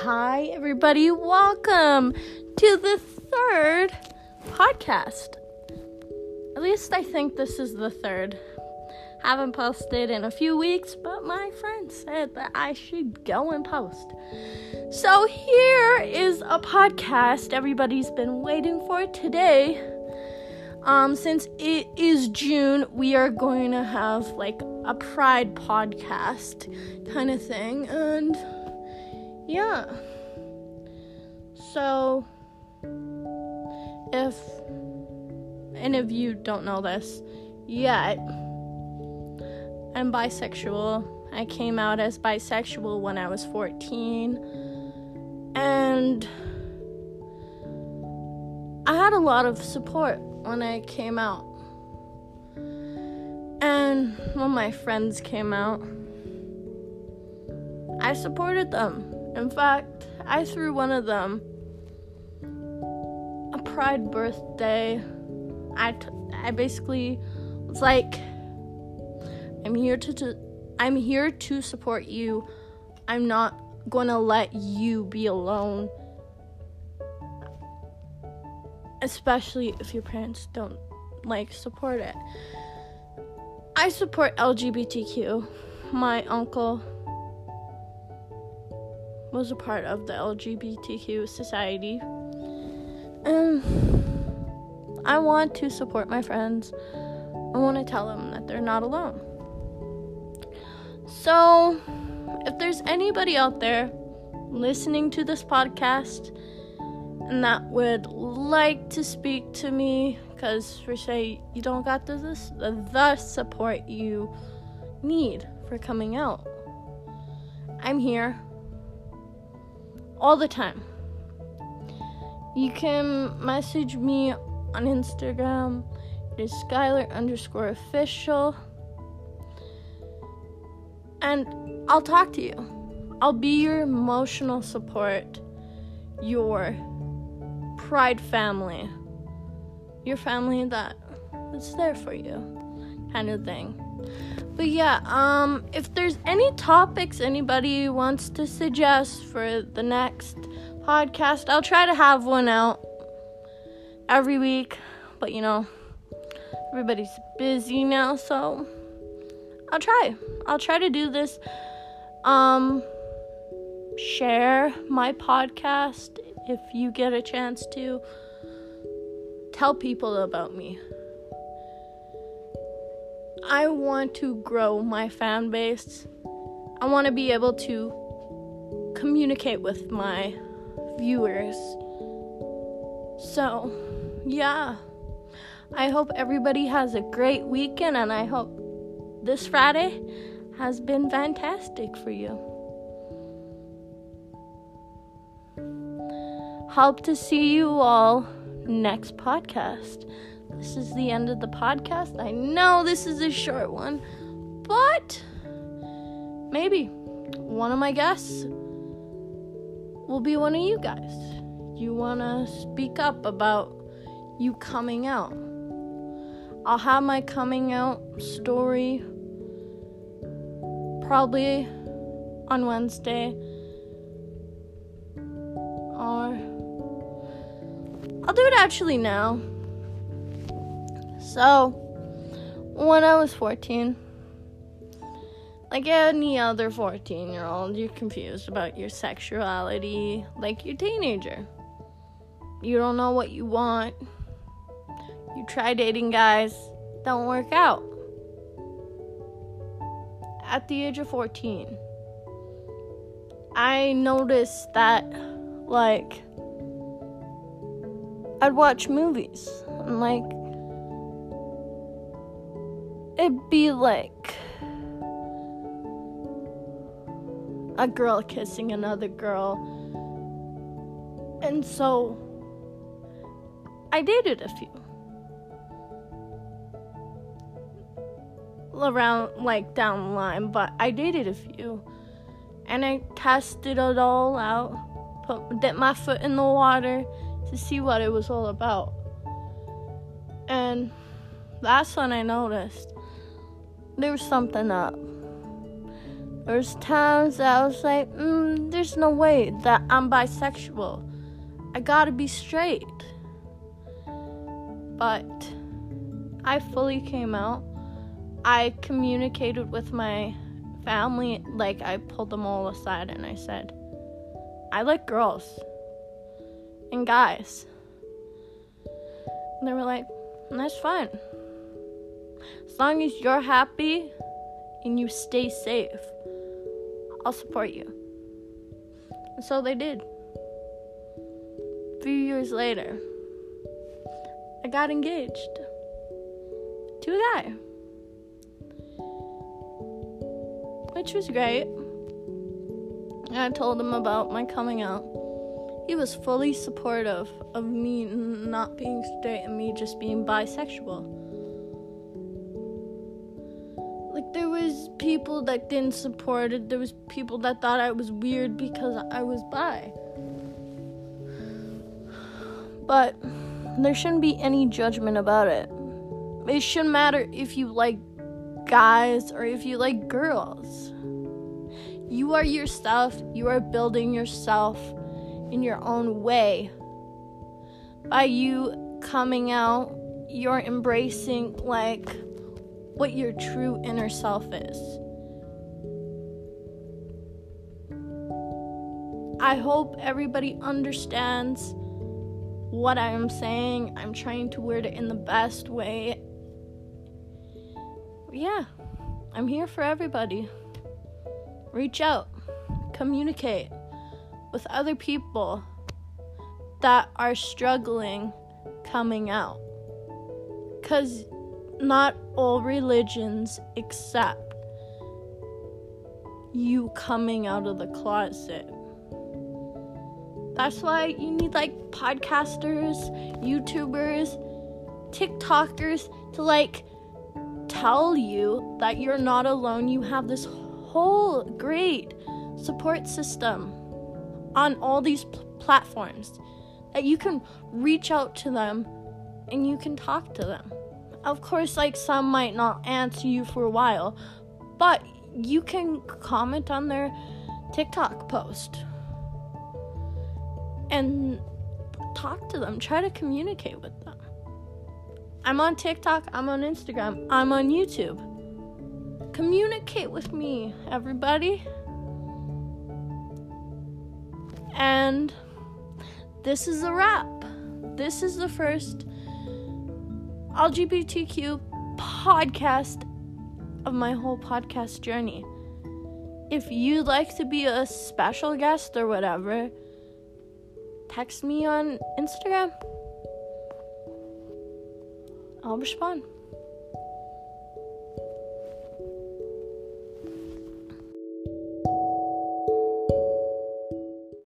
Hi, everybody. Welcome to the third podcast. At least I think this is the third. Haven't posted in a few weeks, but my friend said that I should go and post. So here is a podcast everybody's been waiting for today. Um, since it is June, we are going to have like a pride podcast kind of thing, and yeah. So, if any of you don't know this yet, I'm bisexual. I came out as bisexual when I was 14. And I had a lot of support when I came out. And when my friends came out, I supported them. In fact, I threw one of them a pride birthday. I, t- I basically was like, I'm here to, to I'm here to support you. I'm not going to let you be alone. Especially if your parents don't like support it. I support LGBTQ. My uncle was a part of the LGBTQ society. And I want to support my friends. I want to tell them that they're not alone. So, if there's anybody out there listening to this podcast and that would like to speak to me, because for say you don't got the, the, the support you need for coming out, I'm here all the time. You can message me on Instagram. It is Skylar underscore official. And I'll talk to you. I'll be your emotional support, your pride family, your family that is there for you, kind of thing. But yeah, um, if there's any topics anybody wants to suggest for the next podcast, I'll try to have one out every week. But you know, everybody's busy now, so I'll try. I'll try to do this. Um, share my podcast if you get a chance to. Tell people about me. I want to grow my fan base. I want to be able to communicate with my viewers. So, yeah. I hope everybody has a great weekend and I hope this Friday has been fantastic for you. Hope to see you all next podcast. This is the end of the podcast. I know this is a short one, but maybe one of my guests will be one of you guys. You want to speak up about you coming out. I'll have my coming out story probably on Wednesday or I'll do it actually now. So, when I was 14, like any other 14 year old, you're confused about your sexuality, like your teenager. You don't know what you want. You try dating guys, don't work out. At the age of 14, I noticed that, like, I'd watch movies and, like, it'd be like a girl kissing another girl. And so I dated a few. Around like down the line, but I dated a few. And I tested it all out. Put dipped my foot in the water to see what it was all about. And that's when I noticed there was something up. There's times that I was like, mm, there's no way that I'm bisexual. I gotta be straight. But I fully came out. I communicated with my family, like, I pulled them all aside and I said, I like girls and guys. And they were like, that's fine. As long as you're happy and you stay safe, I'll support you. And so they did. A few years later, I got engaged to a guy, which was great. And I told him about my coming out. He was fully supportive of me not being straight and me just being bisexual. Like there was people that didn't support it. There was people that thought I was weird because I was bi. But there shouldn't be any judgment about it. It shouldn't matter if you like guys or if you like girls. You are yourself. You are building yourself in your own way. By you coming out, you're embracing like what your true inner self is. I hope everybody understands what I am saying. I'm trying to word it in the best way. Yeah, I'm here for everybody. Reach out, communicate with other people that are struggling coming out. Because not all religions accept you coming out of the closet. That's why you need like podcasters, YouTubers, TikTokers to like tell you that you're not alone. You have this whole great support system on all these pl- platforms that you can reach out to them and you can talk to them. Of course, like some might not answer you for a while, but you can comment on their TikTok post and talk to them, try to communicate with them. I'm on TikTok, I'm on Instagram, I'm on YouTube. Communicate with me, everybody. And this is a wrap. This is the first LGBTQ podcast of my whole podcast journey. If you'd like to be a special guest or whatever, text me on Instagram. I'll respond.